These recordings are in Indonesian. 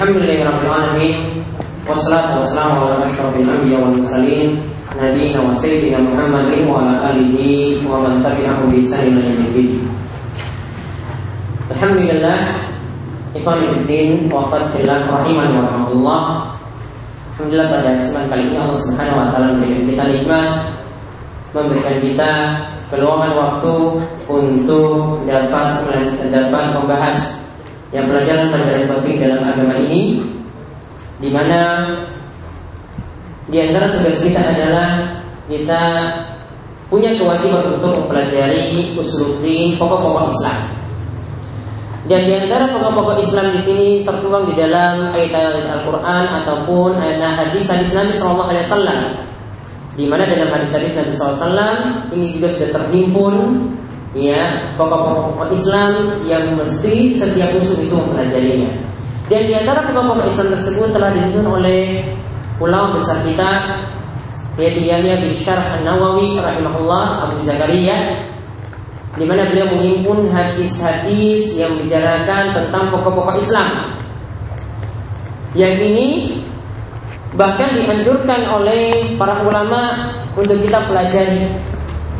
Alhamdulillahirrahmanirrahim Wassalatu wassalamu ala ashrafil anbiya wal mursalin Nabi wa sayyidina Muhammadin wa ala alihi wa man tabi'ahu bi ihsan ila yaumil Alhamdulillah Ikhwan Fiddin wa qad fillah rahiman wa rahmatullah. Alhamdulillah pada kesempatan kali ini Allah Subhanahu wa taala memberikan kita nikmat memberikan kita peluangan waktu untuk dapat dapat membahas yang pelajaran-pelajaran penting dalam agama ini di mana di antara tugas kita adalah kita punya kewajiban untuk mempelajari usul pokok-pokok Islam. Dan di antara pokok-pokok Islam di sini tertuang di dalam ayat-ayat Al-Quran ataupun ayat hadis-hadis Nabi Shallallahu Alaihi Wasallam. Di mana dalam hadis-hadis Nabi SAW ini juga sudah terhimpun ya pokok-pokok Islam yang mesti setiap musuh itu mempelajarinya. Dan di antara pokok-pokok Islam tersebut telah disusun oleh ulama besar kita yaitu Yahya bin Syarh An-Nawawi rahimahullah Abu Zakaria di mana beliau menghimpun hadis-hadis yang membicarakan tentang pokok-pokok Islam. Yang ini bahkan dianjurkan oleh para ulama untuk kita pelajari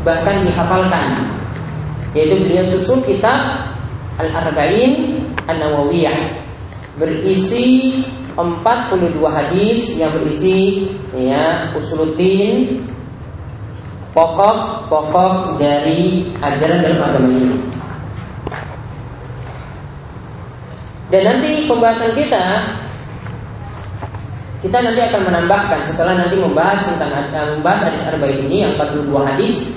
bahkan dihafalkan yaitu beliau susun kitab Al-Arba'in An-Nawawiyah berisi 42 hadis yang berisi ya usuluddin pokok-pokok dari ajaran dalam agama ini. Dan nanti pembahasan kita kita nanti akan menambahkan setelah nanti membahas tentang membahas hadis arba'in ini yang 42 hadis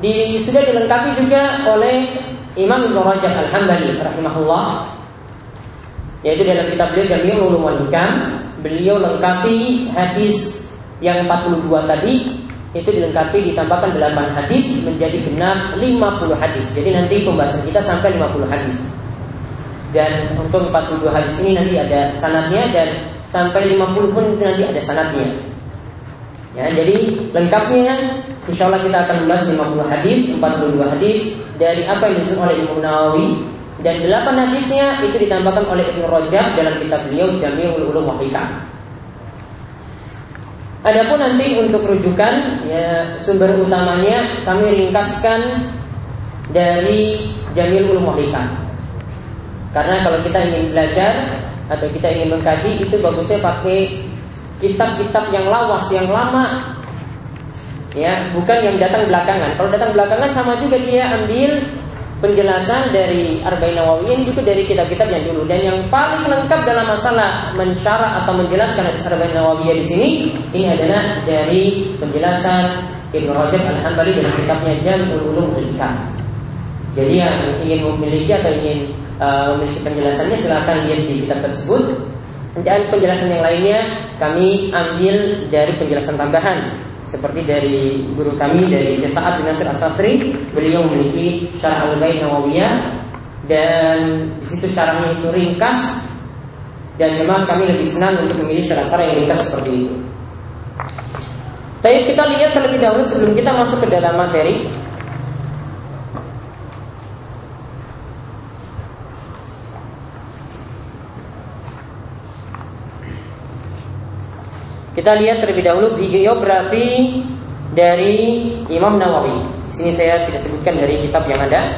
di, sudah dilengkapi juga oleh Imam Ibnu Rajab Al-Hambali rahimahullah yaitu dalam kitab beliau Jami'ul Ulum wal beliau lengkapi hadis yang 42 tadi itu dilengkapi ditambahkan 8 hadis menjadi genap 50 hadis. Jadi nanti pembahasan kita sampai 50 hadis. Dan untuk 42 hadis ini nanti ada sanatnya dan sampai 50 pun nanti ada sanatnya. Ya, jadi lengkapnya insya Allah kita akan membahas 50 hadis, 42 hadis dari apa yang disebut oleh Imam Nawawi dan 8 hadisnya itu ditambahkan oleh Ibnu Rajab dalam kitab beliau Jami'ul Ulum wa Hikam. Adapun nanti untuk rujukan ya sumber utamanya kami ringkaskan dari Jami'ul Ulum wa Hikam. Karena kalau kita ingin belajar atau kita ingin mengkaji itu bagusnya pakai kitab-kitab yang lawas yang lama ya bukan yang datang belakangan. Kalau datang belakangan sama juga dia ambil penjelasan dari Arba'in Nawawiyin juga dari kitab-kitab yang dulu. Dan yang paling lengkap dalam masalah mensyarah atau menjelaskan hadis Arba'in Nawawiyah di sini ini adalah dari penjelasan Ibnu Rajab Al-Hambali dalam kitabnya Jami'ul Ulum Hikam. Jadi yang ingin memiliki atau ingin uh, memiliki penjelasannya silahkan lihat di kitab tersebut. Dan penjelasan yang lainnya kami ambil dari penjelasan tambahan seperti dari guru kami dari Sa'ad bin Nasir As-Sasri beliau memiliki syarah al-bain Nawawiyah dan di situ syarahnya itu ringkas dan memang kami lebih senang untuk memilih syarah-syarah yang ringkas seperti itu. Tapi kita lihat terlebih dahulu sebelum kita masuk ke dalam materi Kita lihat terlebih dahulu biografi dari Imam Nawawi. Di sini saya tidak sebutkan dari kitab yang ada.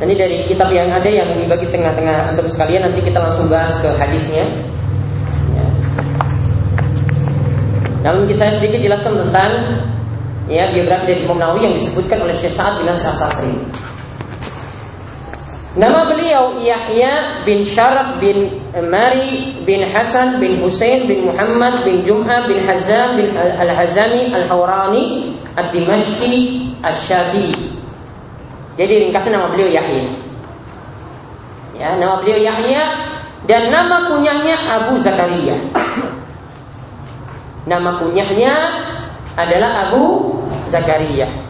Nanti dari kitab yang ada yang dibagi tengah-tengah antum sekalian nanti kita langsung bahas ke hadisnya. Ya. Namun saya sedikit jelaskan tentang ya biografi dari Imam Nawawi yang disebutkan oleh Syekh Sa'ad bin Sasri. Nama beliau Yahya bin Syaraf bin Mari bin Hasan bin Husain bin Muhammad bin Jum'ah bin Hazam bin Al-Hazami Al-Hawrani Ad-Dimashqi Asy-Syafi'i. Jadi ringkasnya nama beliau Yahya. Ya, nama beliau Yahya dan nama kunyahnya Abu Zakaria. Nama kunyahnya adalah Abu Zakaria.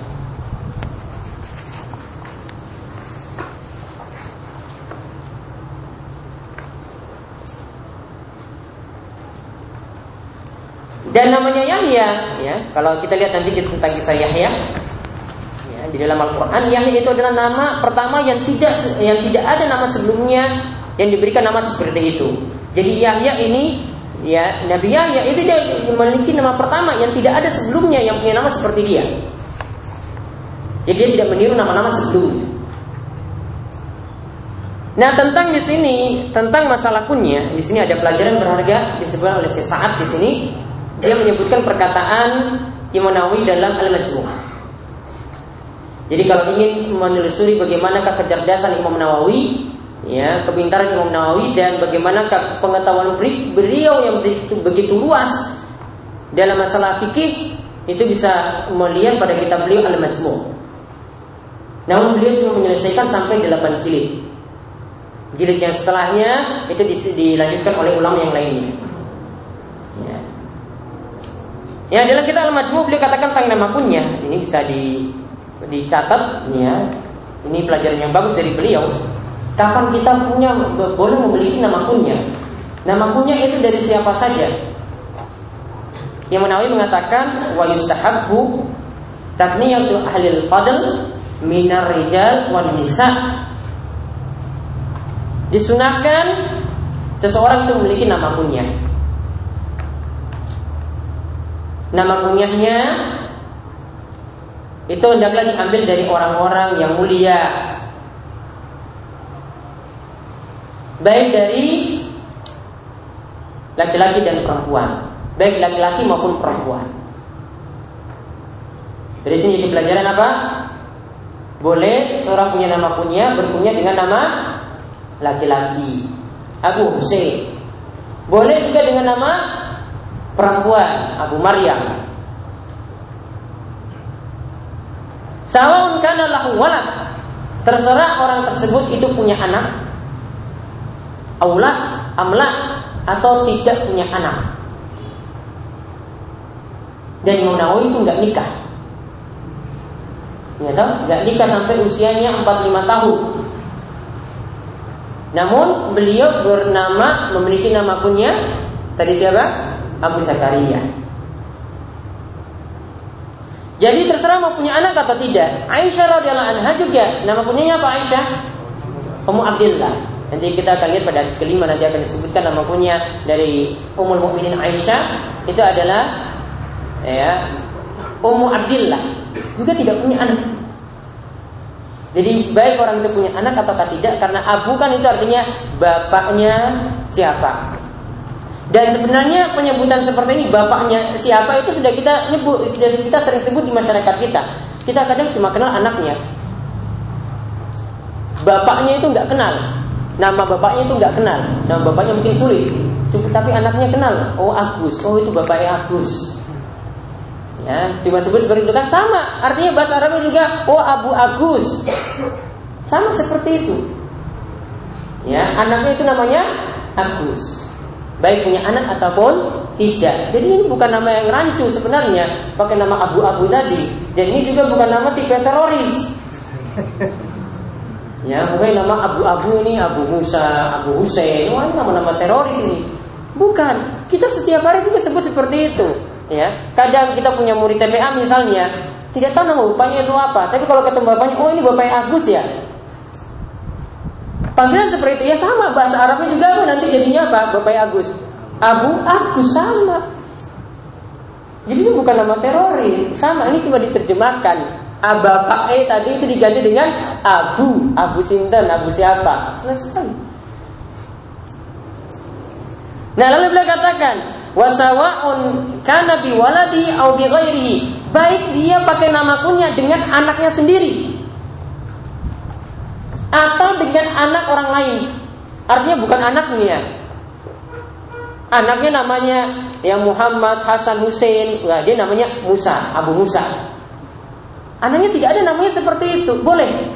Dan namanya Yahya, ya. Kalau kita lihat nanti tentang kisah Yahya, ya, di dalam Al-Qur'an Yahya itu adalah nama pertama yang tidak yang tidak ada nama sebelumnya yang diberikan nama seperti itu. Jadi Yahya ini ya Nabi Yahya itu dia memiliki nama pertama yang tidak ada sebelumnya yang punya nama seperti dia. Jadi dia tidak meniru nama-nama sebelumnya. Nah tentang di sini tentang masalah kunyah di sini ada pelajaran berharga disebutkan oleh Saat di sini dia menyebutkan perkataan Imam Nawawi dalam Al Majmu'. Jadi kalau ingin menelusuri bagaimana kecerdasan Imam Nawawi, ya kepintaran Imam Nawawi dan bagaimana pengetahuan beliau yang begitu, begitu luas dalam masalah fikih itu bisa melihat pada kitab beliau Al-Majmu'. Namun beliau cuma menyelesaikan sampai 8 jilid. Jilid yang setelahnya itu dilanjutkan oleh ulama yang lainnya. Ya. Ya dalam kitab Al-Majmu' beliau katakan tentang nama kunyah. Ini bisa di dicatat ya. Ini pelajaran yang bagus dari beliau. Kapan kita punya boleh memiliki nama kunyah nama kunyah itu dari siapa saja? Yang menawi mengatakan wa yustahabbu takniyatu ahli fadl minar rijal wan nisa. Disunahkan seseorang itu memiliki nama kunyah nama kunyahnya itu hendaklah diambil dari orang-orang yang mulia. Baik dari laki-laki dan perempuan. Baik laki-laki maupun perempuan. Dari sini jadi pelajaran apa? Boleh seorang punya nama punya berpunya dengan nama laki-laki. Abu Hussein. Boleh juga dengan nama perempuan Abu Maryam Sawaun kana lahu walad. Terserah orang tersebut itu punya anak. Allah amla atau tidak punya anak. Dan Imam Nawawi itu nggak nikah. Ya tahu? Nggak nikah sampai usianya 45 tahun. Namun beliau bernama memiliki nama kunyah tadi siapa? Abu Zakaria. Jadi terserah mau punya anak atau tidak. Aisyah radhiyallahu anha juga nama punyanya apa Aisyah? Ummu Abdillah. Nanti kita akan lihat pada hadis kelima nanti akan disebutkan nama punya dari Ummul Mukminin Aisyah itu adalah ya Ummu Abdillah juga tidak punya anak. Jadi baik orang itu punya anak atau tidak karena abu kan itu artinya bapaknya siapa. Dan sebenarnya penyebutan seperti ini bapaknya siapa itu sudah kita nyebut, sudah kita sering sebut di masyarakat kita. Kita kadang cuma kenal anaknya. Bapaknya itu nggak kenal. Nama bapaknya itu nggak kenal. Nama bapaknya mungkin sulit. Tapi anaknya kenal. Oh Agus. Oh itu bapaknya Agus. Ya, cuma sebut seperti itu kan sama. Artinya bahasa Arabnya juga oh Abu Agus. Sama seperti itu. Ya, anaknya itu namanya Agus baik punya anak ataupun tidak. Jadi ini bukan nama yang rancu sebenarnya, pakai nama abu-abu tadi. Dan ini juga bukan nama tipe teroris. Ya, bukan nama abu-abu ini Abu Musa, Abu Hussein. Wah, nama-nama teroris ini. Bukan. Kita setiap hari juga sebut seperti itu. Ya, kadang kita punya murid TPA misalnya, tidak tahu nama bapaknya itu apa. Tapi kalau ketemu bapaknya, oh ini bapaknya Agus ya. Panggilan seperti itu ya sama bahasa Arabnya juga nanti jadinya apa? Bapak Agus. Abu Agus sama. Jadi ini bukan nama teroris. Sama ini cuma diterjemahkan. Bapak E tadi itu diganti dengan Abu. Abu Sinten Abu siapa? Selesai. Nah lalu beliau katakan wasawaun kana bi waladi au baik dia pakai nama kunyah dengan anaknya sendiri atau dengan anak orang lain. Artinya bukan anaknya. Anaknya namanya yang Muhammad Hasan Hussein, nah, dia namanya Musa, Abu Musa. Anaknya tidak ada namanya seperti itu, boleh.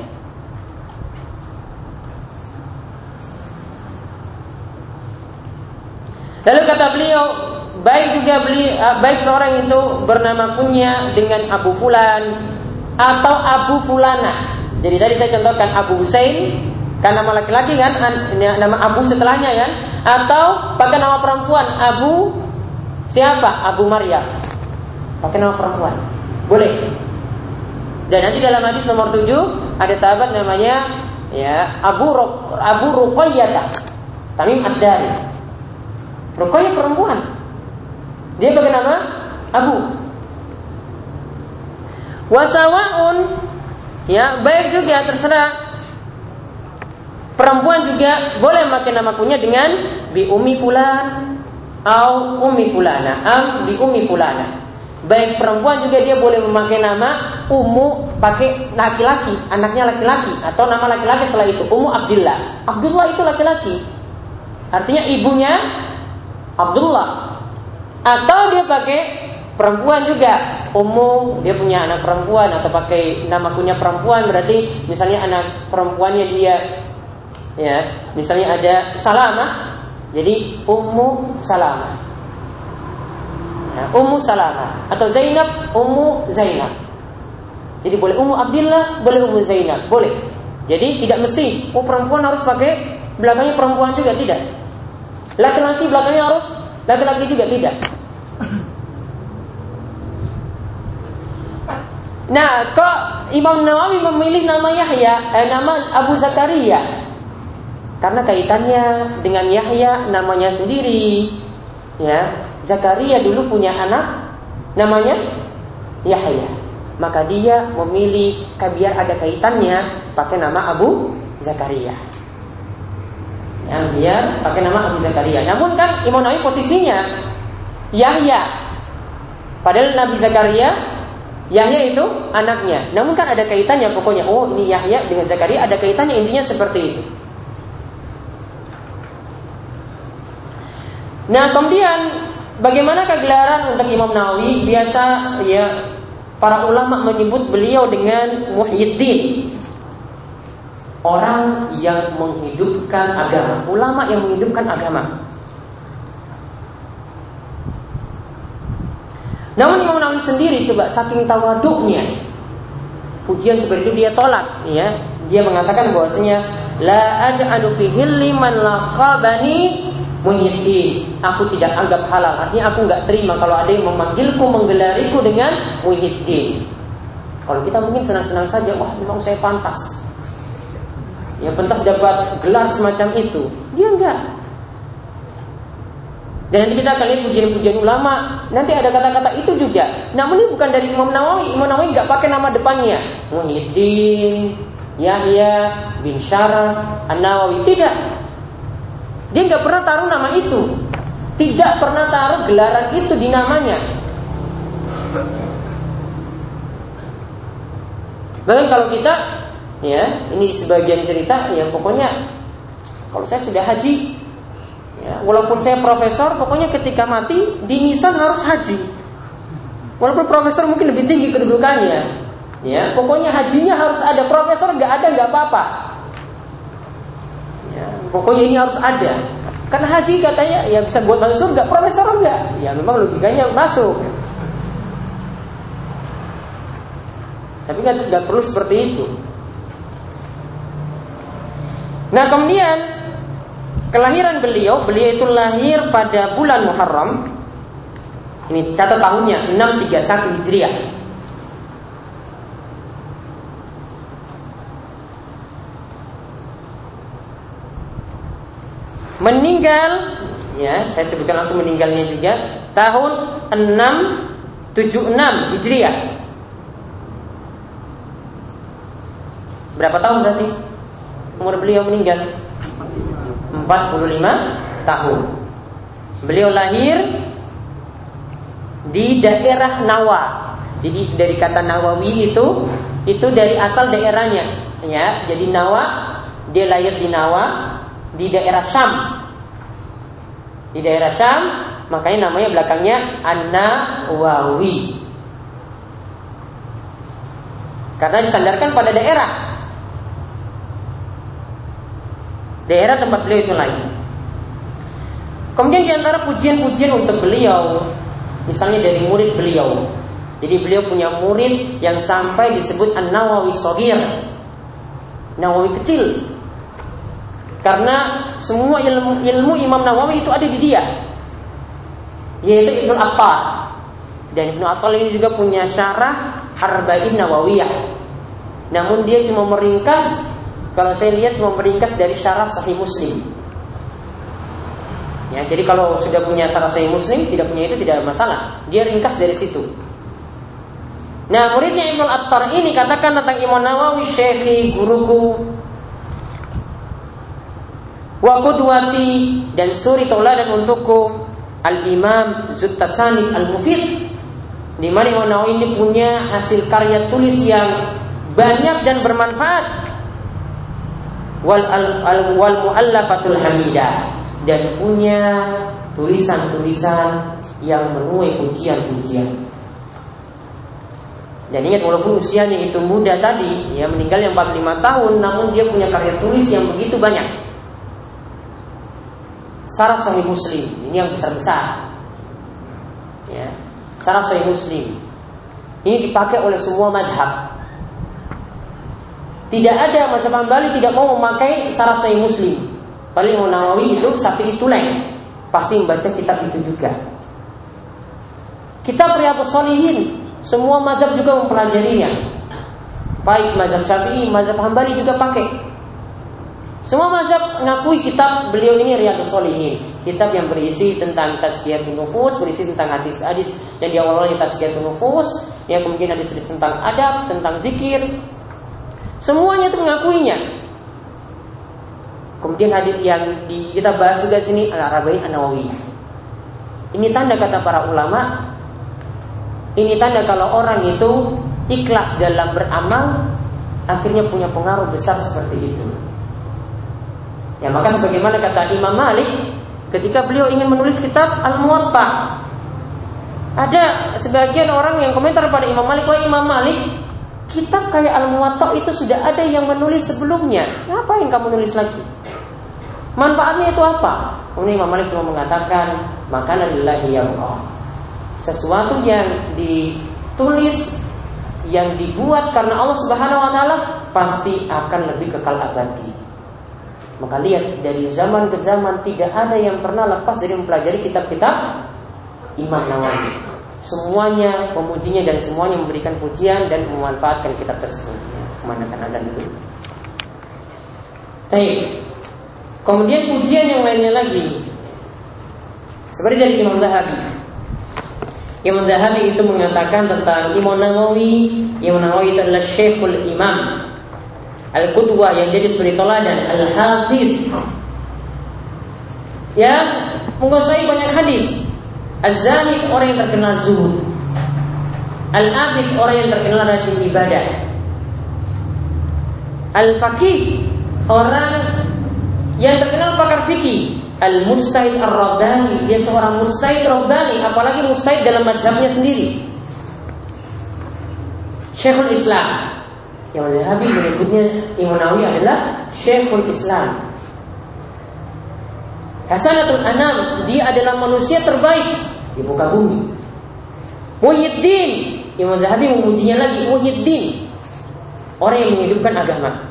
Lalu kata beliau, baik juga beli eh, baik seorang itu bernama kunya dengan Abu Fulan atau Abu Fulana jadi tadi saya contohkan Abu Husain kan nama laki-laki kan nama Abu setelahnya kan atau pakai nama perempuan Abu siapa Abu Maryam pakai nama perempuan boleh dan nanti dalam hadis nomor 7 ada sahabat namanya ya Abu Ruk, Abu Ruqayyah Tamim Ad-Dari. Ruqayyah perempuan. Dia pakai nama Abu. Wasawaun ya baik juga terserah perempuan juga boleh pakai nama kunya dengan bi umi fulan au umi fulana am bi umi fulana baik perempuan juga dia boleh memakai nama Umu pakai laki-laki, anaknya laki-laki atau nama laki-laki setelah itu Umu Abdullah. Abdullah itu laki-laki. Artinya ibunya Abdullah. Atau dia pakai perempuan juga. Umu dia punya anak perempuan atau pakai nama punya perempuan berarti misalnya anak perempuannya dia ya, misalnya ada Salama jadi Ummu Salama. Ya, Ummu Salama atau Zainab Ummu Zainab. Jadi boleh Ummu Abdullah, boleh Ummu Zainab, boleh. Jadi tidak mesti oh perempuan harus pakai belakangnya perempuan juga tidak. Laki-laki belakangnya harus laki-laki juga tidak. Nah, kok Imam Nawawi memilih nama Yahya, eh, nama Abu Zakaria? Karena kaitannya dengan Yahya namanya sendiri. Ya, Zakaria dulu punya anak namanya Yahya maka dia memilih biar ada kaitannya pakai nama Abu Zakaria. Ya, dia pakai nama Abu Zakaria. Namun kan Imam Nawawi posisinya Yahya. Padahal Nabi Zakaria Yahya itu anaknya. Namun kan ada kaitannya pokoknya. Oh, ini Yahya dengan Zakaria ada kaitannya intinya seperti itu. Nah, kemudian bagaimana kegelaran untuk Imam Nawawi? Biasa ya Para ulama menyebut beliau dengan Muhyiddin Orang yang menghidupkan agama Ulama yang menghidupkan agama Namun Imam Nawawi sendiri coba saking tawaduknya Pujian seperti itu dia tolak ya. Dia mengatakan bahwasanya La aj'alu fi hilli man laqabani Muhyiddin. Aku tidak anggap halal Artinya aku nggak terima kalau ada yang memanggilku Menggelariku dengan Muhyiddin. Kalau kita mungkin senang-senang saja Wah memang saya pantas. Yang pantas dapat gelar semacam itu. Dia enggak dan nanti kita akan lihat pujian-pujian ulama. Nanti ada kata-kata itu juga. Namun ini bukan dari Imam Nawawi. Imam Nawawi nggak pakai nama depannya. Muhyiddin Yahya bin Syaraf An-Nawawi. Tidak. Dia nggak pernah taruh nama itu. Tidak pernah taruh gelaran itu di namanya. Bahkan kalau kita, ya, ini sebagian cerita, ya pokoknya kalau saya sudah haji, ya, walaupun saya profesor, pokoknya ketika mati di nisan harus haji. Walaupun profesor mungkin lebih tinggi kedudukannya, ya, pokoknya hajinya harus ada. Profesor nggak ada nggak apa-apa. Ya, pokoknya ini harus ada. Karena haji katanya ya bisa buat masuk surga, profesor enggak. Ya memang logikanya masuk. Tapi kan perlu seperti itu. Nah kemudian kelahiran beliau, beliau itu lahir pada bulan Muharram. Ini catat tahunnya 631 Hijriah. Meninggal ya, saya sebutkan langsung meninggalnya juga tahun 676 Hijriah. Berapa tahun berarti? Umur beliau meninggal 45 tahun. Beliau lahir di daerah Nawa. Jadi dari kata Nawawi itu itu dari asal daerahnya, ya. Jadi Nawa dia lahir di Nawa, di daerah Syam. Di daerah Syam, makanya namanya belakangnya An-Nawawi. Karena disandarkan pada daerah. Daerah tempat beliau itu lain. Kemudian di antara pujian-pujian untuk beliau, misalnya dari murid beliau. Jadi beliau punya murid yang sampai disebut An-Nawawi Sogir. Nawawi kecil karena semua ilmu, ilmu Imam Nawawi itu ada di dia Yaitu Ibnu Attal Dan Ibnu Attal ini juga punya syarah Arba'in Nawawiyah Namun dia cuma meringkas Kalau saya lihat cuma meringkas dari syarah Sahih Muslim Ya, jadi kalau sudah punya Sarah Sahih Muslim, tidak punya itu tidak masalah. Dia ringkas dari situ. Nah, muridnya Ibnu Attar ini katakan tentang Imam Nawawi, Syekhi, guruku, wa qudwati dan suri tauladan untukku Al-Imam Zuttasani Al-Mufid di mana Imam Nawawi ini punya hasil karya tulis yang banyak dan bermanfaat wal al, al wal hamidah dan punya tulisan-tulisan yang menuai pujian-pujian. Dan ingat walaupun usianya itu muda tadi, ya meninggal yang 45 tahun, namun dia punya karya tulis yang begitu banyak. Sarah Sahih Muslim ini yang besar-besar. Ya, Sarah Sahih Muslim ini dipakai oleh semua madhab. Tidak ada mazhab Hambali tidak mau memakai Sarah Sahih Muslim. Paling Imam Nawawi itu sapi itu lain pasti membaca kitab itu juga. Kitab Riyadhus Shalihin semua mazhab juga mempelajarinya. Baik mazhab Syafi'i, mazhab Hambali juga pakai. Semua mazhab mengakui kitab beliau ini Riyadhus Shalihin, kitab yang berisi tentang tazkiyatun nufus, berisi tentang hadis-hadis yang diawali tazkiyatun nufus, yang kemudian hadis tentang adab, tentang zikir. Semuanya itu mengakuinya. Kemudian hadis yang di, kita bahas juga sini Al-Arba'in An-Nawawi. Ini tanda kata para ulama, ini tanda kalau orang itu ikhlas dalam beramal, akhirnya punya pengaruh besar seperti itu. Ya maka sebagaimana kata Imam Malik ketika beliau ingin menulis kitab Al-Muwatta. Ada sebagian orang yang komentar pada Imam Malik, "Wah Imam Malik, kitab kayak Al-Muwatta itu sudah ada yang menulis sebelumnya. Ngapain kamu nulis lagi?" Manfaatnya itu apa? Kemudian Imam Malik cuma mengatakan, "Makanan lillahi Allah." Sesuatu yang ditulis yang dibuat karena Allah Subhanahu wa taala pasti akan lebih kekal abadi. Maka lihat dari zaman ke zaman tidak ada yang pernah lepas dari mempelajari kitab-kitab Imam Nawawi. Semuanya memujinya dan semuanya memberikan pujian dan memanfaatkan kitab tersebut. Kemanakan azan dulu. Baik. Kemudian pujian yang lainnya lagi. Seperti dari Imam Zahabi. Imam Zahabi itu mengatakan tentang Imam Nawawi. Imam Nawawi itu adalah Syekhul Imam Al-Qudwa yang jadi suri toladan Al-Hafiz Yang menguasai banyak hadis Az-Zahid orang yang terkenal zuhud. Al-Abid orang yang terkenal rajin ibadah. Al-Faqih orang yang terkenal pakar fikih. Al-Mustahid Ar-Rabbani Dia seorang Mustahid Rabbani Apalagi Mustahid dalam mazhabnya sendiri. Syekhul Islam. Yang Zahabi menyebutnya Imam Nawawi adalah Syekhul Islam. Hasanatul Anam, dia adalah manusia terbaik di muka bumi. Muhyiddin, Imam Zahabi memujinya lagi Muhyiddin. Orang yang menghidupkan agama.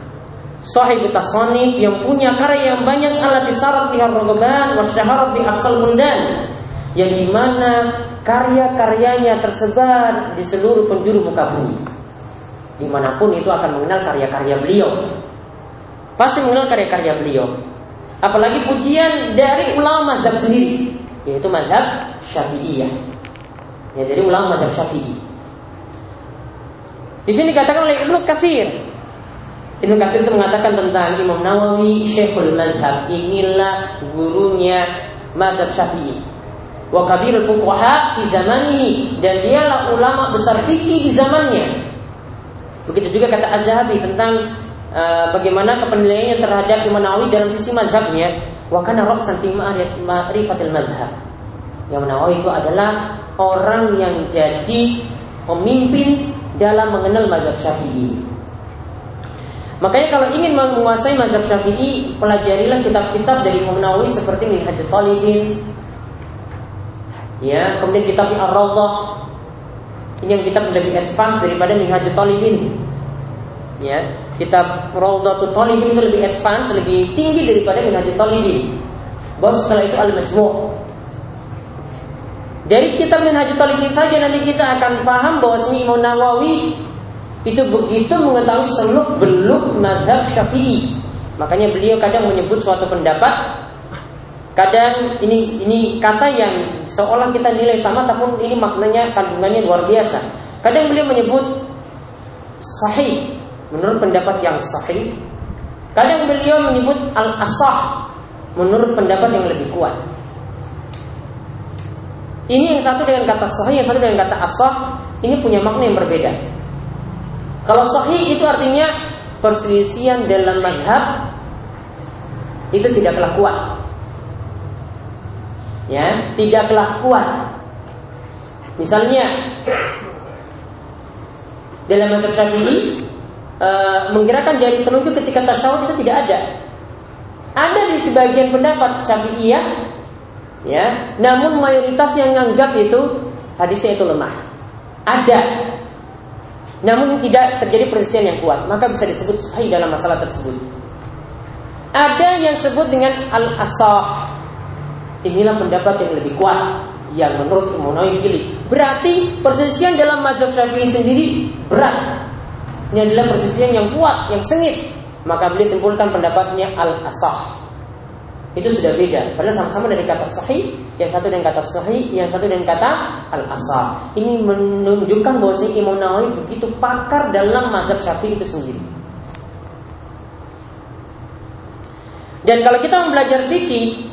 Sahib Tasonif yang punya karya yang banyak alat disarat di Rogoban wasyaharat di Aksal Mundan yang di mana karya-karyanya tersebar di seluruh penjuru muka bumi di mana pun itu akan mengenal karya-karya beliau. Pasti mengenal karya-karya beliau. Apalagi pujian dari ulama mazhab sendiri, yaitu mazhab Syafi'iyah. Ya, dari ulama mazhab Syafi'i. Di sini dikatakan oleh Ibnu Katsir. Ibnu Katsir itu mengatakan tentang Imam Nawawi Syekhul Mazhab. Inilah gurunya mazhab Syafi'i. Wa kabirul fuqaha fi zamanihi dan dialah ulama besar fikih di zamannya. Begitu juga kata Az-Zahabi tentang uh, bagaimana kepenilaiannya terhadap Imam Nawawi dalam sisi mazhabnya. Wa kana ra'san fi ma'rifatil mazhab. Imam Nawawi itu adalah orang yang jadi pemimpin dalam mengenal mazhab Syafi'i. Makanya kalau ingin menguasai mazhab Syafi'i, pelajarilah kitab-kitab dari Imam Nawawi seperti Minhajul Talibin, ya, kemudian kitab Ar-Rawdah, ini yang kita lebih advance daripada Minhajul Talibin. Ya, kitab Rawdatul Talibin itu lebih advance, lebih tinggi daripada Minhajul Talibin. Baru setelah itu Al-Majmu' Dari kitab Minhajul Talibin saja nanti kita akan paham bahwa Imam Nawawi itu begitu mengetahui seluk beluk mazhab Syafi'i. Makanya beliau kadang menyebut suatu pendapat Kadang ini ini kata yang seolah kita nilai sama tapi ini maknanya kandungannya luar biasa. Kadang beliau menyebut sahih menurut pendapat yang sahih. Kadang beliau menyebut al-asah menurut pendapat yang lebih kuat. Ini yang satu dengan kata sahih, yang satu dengan kata asah, ini punya makna yang berbeda. Kalau sahih itu artinya perselisihan dalam madhab itu tidaklah kuat. Ya, tidaklah kuat. Misalnya dalam mazhab Syafi'i e, menggerakkan jari telunjuk ketika tasyahud itu tidak ada. Ada di sebagian pendapat Syafi'iyah ya, namun mayoritas yang menganggap itu hadisnya itu lemah. Ada namun tidak terjadi persisian yang kuat, maka bisa disebut sahih dalam masalah tersebut. Ada yang sebut dengan al-asah. Inilah pendapat yang lebih kuat yang menurut Imam Nawawi pilih. Berarti persisian dalam mazhab Syafi'i sendiri berat. Ini adalah persisian yang kuat, yang sengit. Maka beliau simpulkan pendapatnya al-asah. Itu sudah beda. Padahal sama-sama dari kata sahih, yang satu dengan kata sahih, yang satu dengan kata al-asah. Ini menunjukkan bahwa Imam Nawawi begitu pakar dalam mazhab Syafi'i itu sendiri. Dan kalau kita belajar fikih,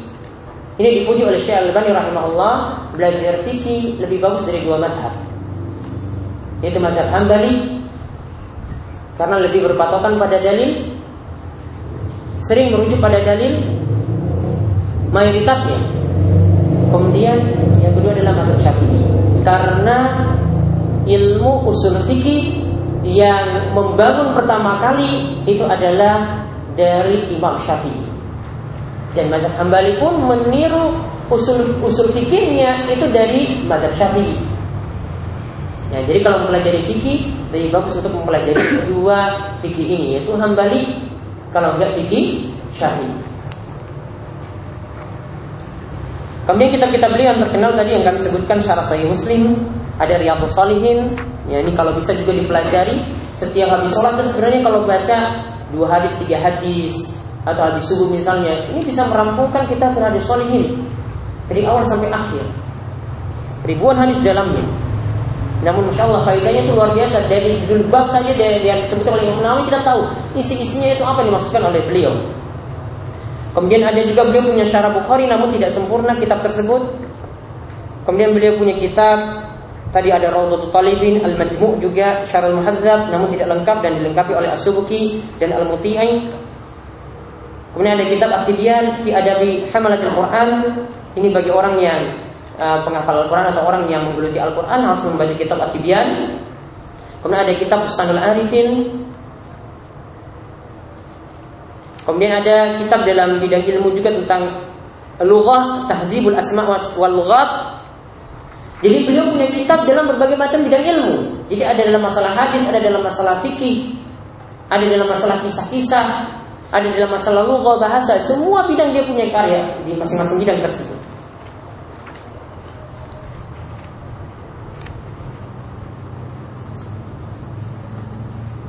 ini dipuji oleh Syekh Al-Bani rahimahullah, belajar fikih lebih bagus dari dua madhab. Yaitu madhab Hambali karena lebih berpatokan pada dalil, sering merujuk pada dalil mayoritasnya. Kemudian yang kedua adalah mazhab Syafi'i. Karena ilmu usul fikih yang membangun pertama kali itu adalah dari Imam Syafi'i. Dan mazhab Hambali pun meniru usul usul fikihnya itu dari mazhab Syafi'i. Ya, jadi kalau mempelajari fikih lebih bagus untuk mempelajari dua fikih ini yaitu Hambali kalau enggak fikih Syafi'i. Kemudian kitab-kitab beliau yang terkenal tadi yang kami sebutkan Syarah Sahih Muslim, ada Riyadhus Salihin. Ya ini kalau bisa juga dipelajari setiap habis sholat itu sebenarnya kalau baca dua hadis tiga hadis atau habis subuh misalnya ini bisa merampungkan kita terhadap solihin dari awal sampai akhir ribuan hadis dalamnya namun masya Allah faedahnya itu luar biasa dari judul bab saja dari yang disebutkan oleh Imam Nawawi kita tahu isi-isinya itu apa dimaksudkan oleh beliau Kemudian ada juga beliau punya syarah Bukhari namun tidak sempurna kitab tersebut. Kemudian beliau punya kitab tadi ada Rawdatul Talibin, Al-Majmu' juga Syarah Muhadzab namun tidak lengkap dan dilengkapi oleh As-Subuki dan Al-Muti'i. Kemudian ada kitab Aktibian fi Adabi Hamalatul Quran. Ini bagi orang yang uh, penghafal Al-Quran atau orang yang menggeluti Al-Quran harus membaca kitab Aktibian. Kemudian ada kitab Ustanul Arifin Kemudian ada kitab dalam bidang ilmu juga tentang lughah, tahzibul asma wal lughat. Jadi beliau punya kitab dalam berbagai macam bidang ilmu. Jadi ada dalam masalah hadis, ada dalam masalah fikih, ada dalam masalah kisah-kisah, ada dalam masalah lughah, bahasa, semua bidang dia punya karya di masing-masing bidang tersebut.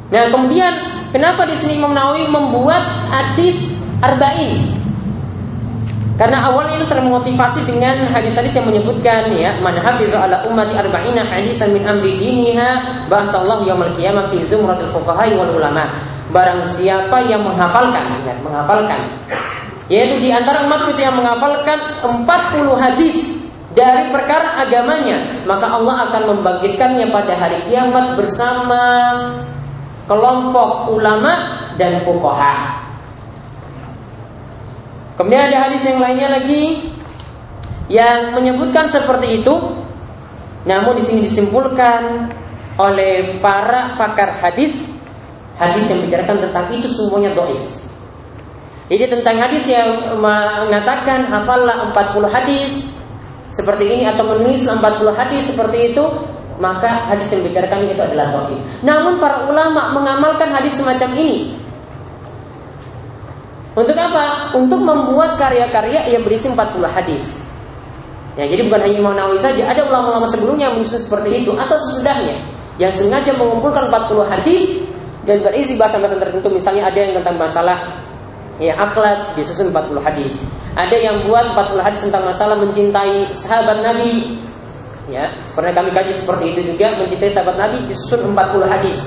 Nah, kemudian Kenapa di sini Imam Nawawi membuat hadis arba'in? Karena awalnya itu termotivasi dengan hadis-hadis yang menyebutkan ya, man hafiza ala ummati arba'ina hadisan min amri diniha ba'asallahu yaumil qiyamah fi zumratil fuqaha wal ulama. Barang siapa yang menghafalkan, ingat menghafalkan. Yaitu di antara umat kita yang menghafalkan 40 hadis dari perkara agamanya, maka Allah akan membangkitkannya pada hari kiamat bersama kelompok ulama dan fukoha. Kemudian ada hadis yang lainnya lagi yang menyebutkan seperti itu. Namun di sini disimpulkan oleh para pakar hadis hadis yang bicarakan tentang itu semuanya doif. Jadi tentang hadis yang mengatakan hafallah 40 hadis seperti ini atau menulis 40 hadis seperti itu maka hadis yang dibicarakan itu adalah tauhid. Namun para ulama mengamalkan hadis semacam ini. Untuk apa? Untuk membuat karya-karya yang berisi 40 hadis. Ya, jadi bukan hanya Imam Nawawi saja, ada ulama-ulama sebelumnya yang menyusun seperti itu atau sesudahnya yang sengaja mengumpulkan 40 hadis dan berisi bahasa-bahasa tertentu misalnya ada yang tentang masalah ya akhlak disusun 40 hadis Ada yang buat 40 hadis tentang masalah mencintai sahabat Nabi. Ya, pernah kami kaji seperti itu juga mencintai sahabat Nabi disusun 40 hadis.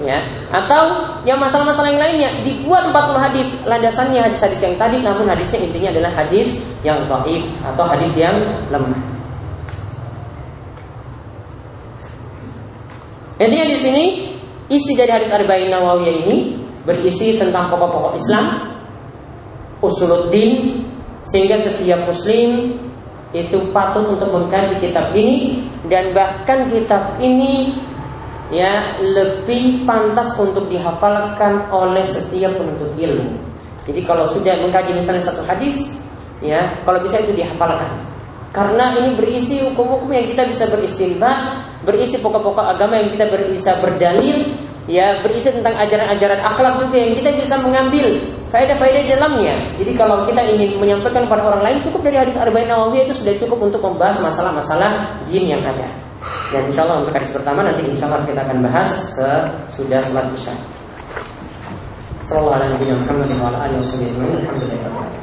Ya, atau yang masalah-masalah yang lainnya dibuat 40 hadis, landasannya hadis-hadis yang tadi namun hadisnya intinya adalah hadis yang dhaif atau hadis yang lemah. Intinya di sini isi dari hadis Arba'in Nawawiyah ini berisi tentang pokok-pokok Islam, usuluddin, sehingga setiap muslim itu patut untuk mengkaji kitab ini dan bahkan kitab ini ya lebih pantas untuk dihafalkan oleh setiap penuntut ilmu. Jadi kalau sudah mengkaji misalnya satu hadis, ya kalau bisa itu dihafalkan. Karena ini berisi hukum-hukum yang kita bisa beristimbat, berisi pokok-pokok agama yang kita bisa berdalil, ya berisi tentang ajaran-ajaran akhlak juga yang kita bisa mengambil faedah-faedah di dalamnya. Jadi kalau kita ingin menyampaikan pada orang lain cukup dari hadis Arba'in Nawawi itu sudah cukup untuk membahas masalah-masalah jin yang ada. Dan insya Allah untuk hadis pertama nanti insya Allah kita akan bahas sesudah sholat isya. Sallallahu alaihi wa sallam